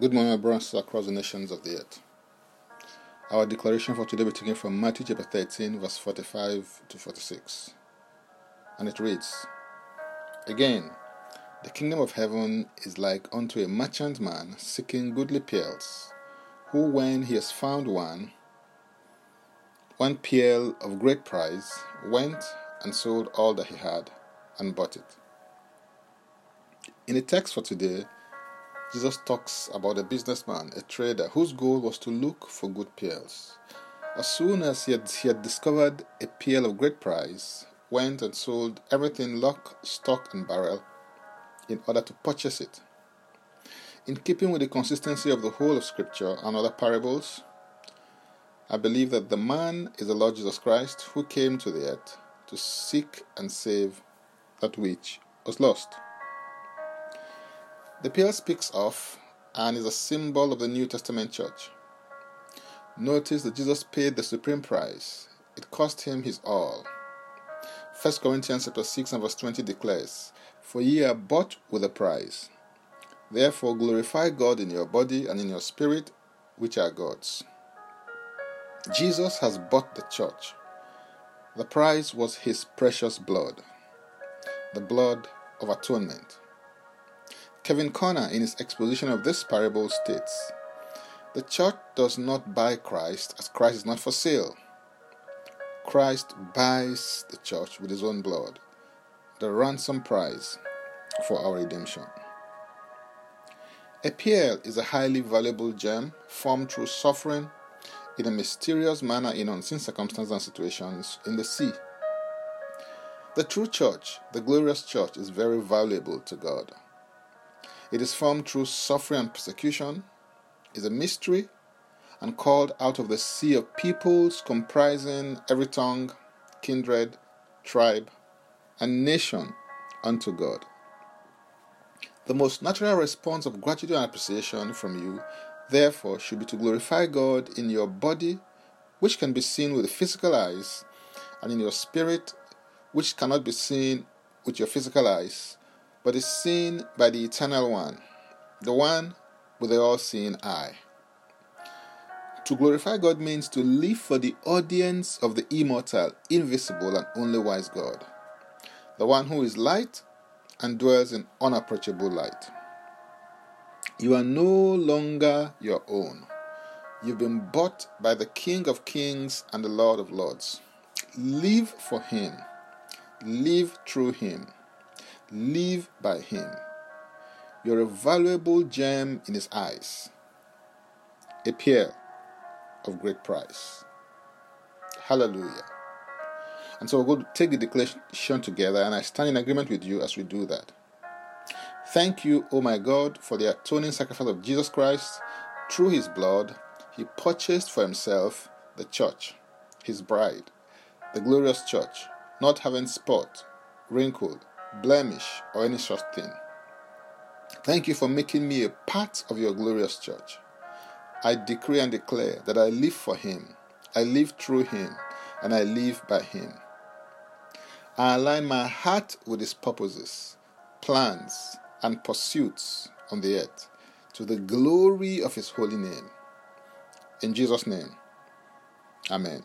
Good morning, my brothers across the nations of the earth. Our declaration for today will be taken from Matthew chapter 13, verse 45 to 46. And it reads Again, the kingdom of heaven is like unto a merchant man seeking goodly pearls, who, when he has found one, one pearl of great price, went and sold all that he had and bought it. In the text for today, Jesus talks about a businessman, a trader, whose goal was to look for good pearls. As soon as he had, he had discovered a pearl of great price, went and sold everything lock, stock, and barrel in order to purchase it. In keeping with the consistency of the whole of Scripture and other parables, I believe that the man is the Lord Jesus Christ who came to the earth to seek and save that which was lost. The pearl speaks of and is a symbol of the New Testament church. Notice that Jesus paid the supreme price. It cost him his all. 1 Corinthians chapter 6 and verse 20 declares, For ye are bought with a price. Therefore glorify God in your body and in your spirit, which are God's. Jesus has bought the church. The price was his precious blood, the blood of atonement. Kevin Conner, in his exposition of this parable, states The church does not buy Christ as Christ is not for sale. Christ buys the church with his own blood, the ransom price for our redemption. A pearl is a highly valuable gem formed through suffering in a mysterious manner in unseen circumstances and situations in the sea. The true church, the glorious church, is very valuable to God. It is formed through suffering and persecution, is a mystery, and called out of the sea of peoples comprising every tongue, kindred, tribe, and nation unto God. The most natural response of gratitude and appreciation from you, therefore, should be to glorify God in your body, which can be seen with the physical eyes, and in your spirit, which cannot be seen with your physical eyes, but is seen by the Eternal One, the one with the all seeing eye. To glorify God means to live for the audience of the immortal, invisible, and only wise God, the one who is light and dwells in unapproachable light. You are no longer your own. You've been bought by the King of Kings and the Lord of Lords. Live for Him, live through Him. Live by Him. You're a valuable gem in His eyes, a pearl of great price. Hallelujah. And so we'll go take the declaration together, and I stand in agreement with you as we do that. Thank you, O oh my God, for the atoning sacrifice of Jesus Christ. Through His blood, He purchased for Himself the church, His bride, the glorious church, not having spot, wrinkle, blemish, or any such thing. Thank you for making me a part of your glorious church. I decree and declare that I live for Him, I live through Him, and I live by Him. I align my heart with His purposes, plans, and pursuits on the earth to the glory of His holy name. In Jesus' name, Amen.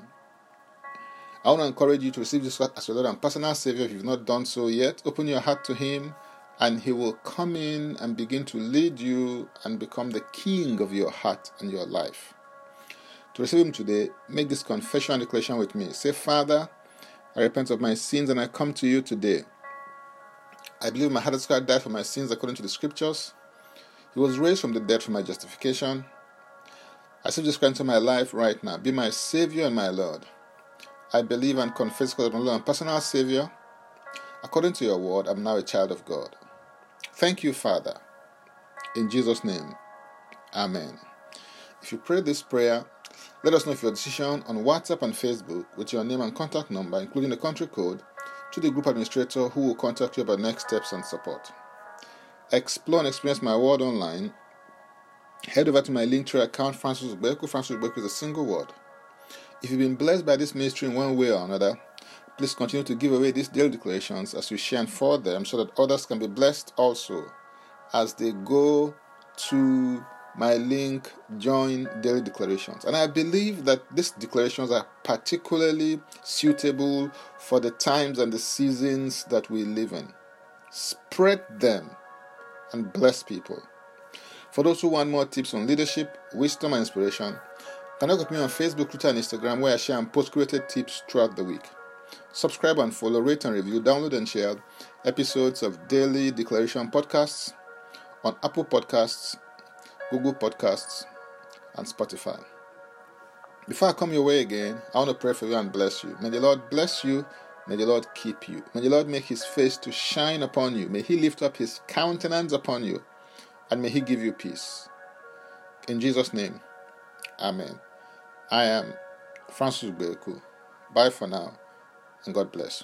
I want to encourage you to receive Jesus as your Lord and personal Savior. If you've not done so yet, open your heart to Him and He will come in and begin to lead you and become the King of your heart and your life. To receive Him today, make this confession and declaration with me. Say, Father, I repent of my sins and I come to you today. I believe my heart has died for my sins according to the scriptures. He was raised from the dead for my justification. I say this Christ into my life right now. Be my Savior and my Lord. I believe and confess God as my Lord and personal Savior. According to your word, I'm now a child of God. Thank you, Father. In Jesus' name, Amen. If you pray this prayer, let us know if your decision on WhatsApp and Facebook with your name and contact number, including the country code, to the group administrator who will contact you about next steps and support. Explore and experience my word online. Head over to my Linktree account, Francis Ubeku. Francis Ubeku is a single word. If you've been blessed by this ministry in one way or another, please continue to give away these daily declarations as we share and forward them so that others can be blessed also. As they go to my link join daily declarations. And i believe that these declarations are particularly suitable for the times and the seasons that we live in. Spread them and bless people. For those who want more tips on leadership wisdom and inspiration connect with me on facebook twitter and instagram where i share and post created tips throughout the week subscribe and follow rate and review download and share episodes of daily declaration podcasts on apple podcasts Google Podcasts, and Spotify. Before I come your way again, I want to pray for you and bless you. May the Lord bless you. May the Lord keep you. May the Lord make his face to shine upon you. May he lift up his countenance upon you. And may he give you peace. In Jesus' name, Amen. I am Francis Beku. Bye for now, and God bless.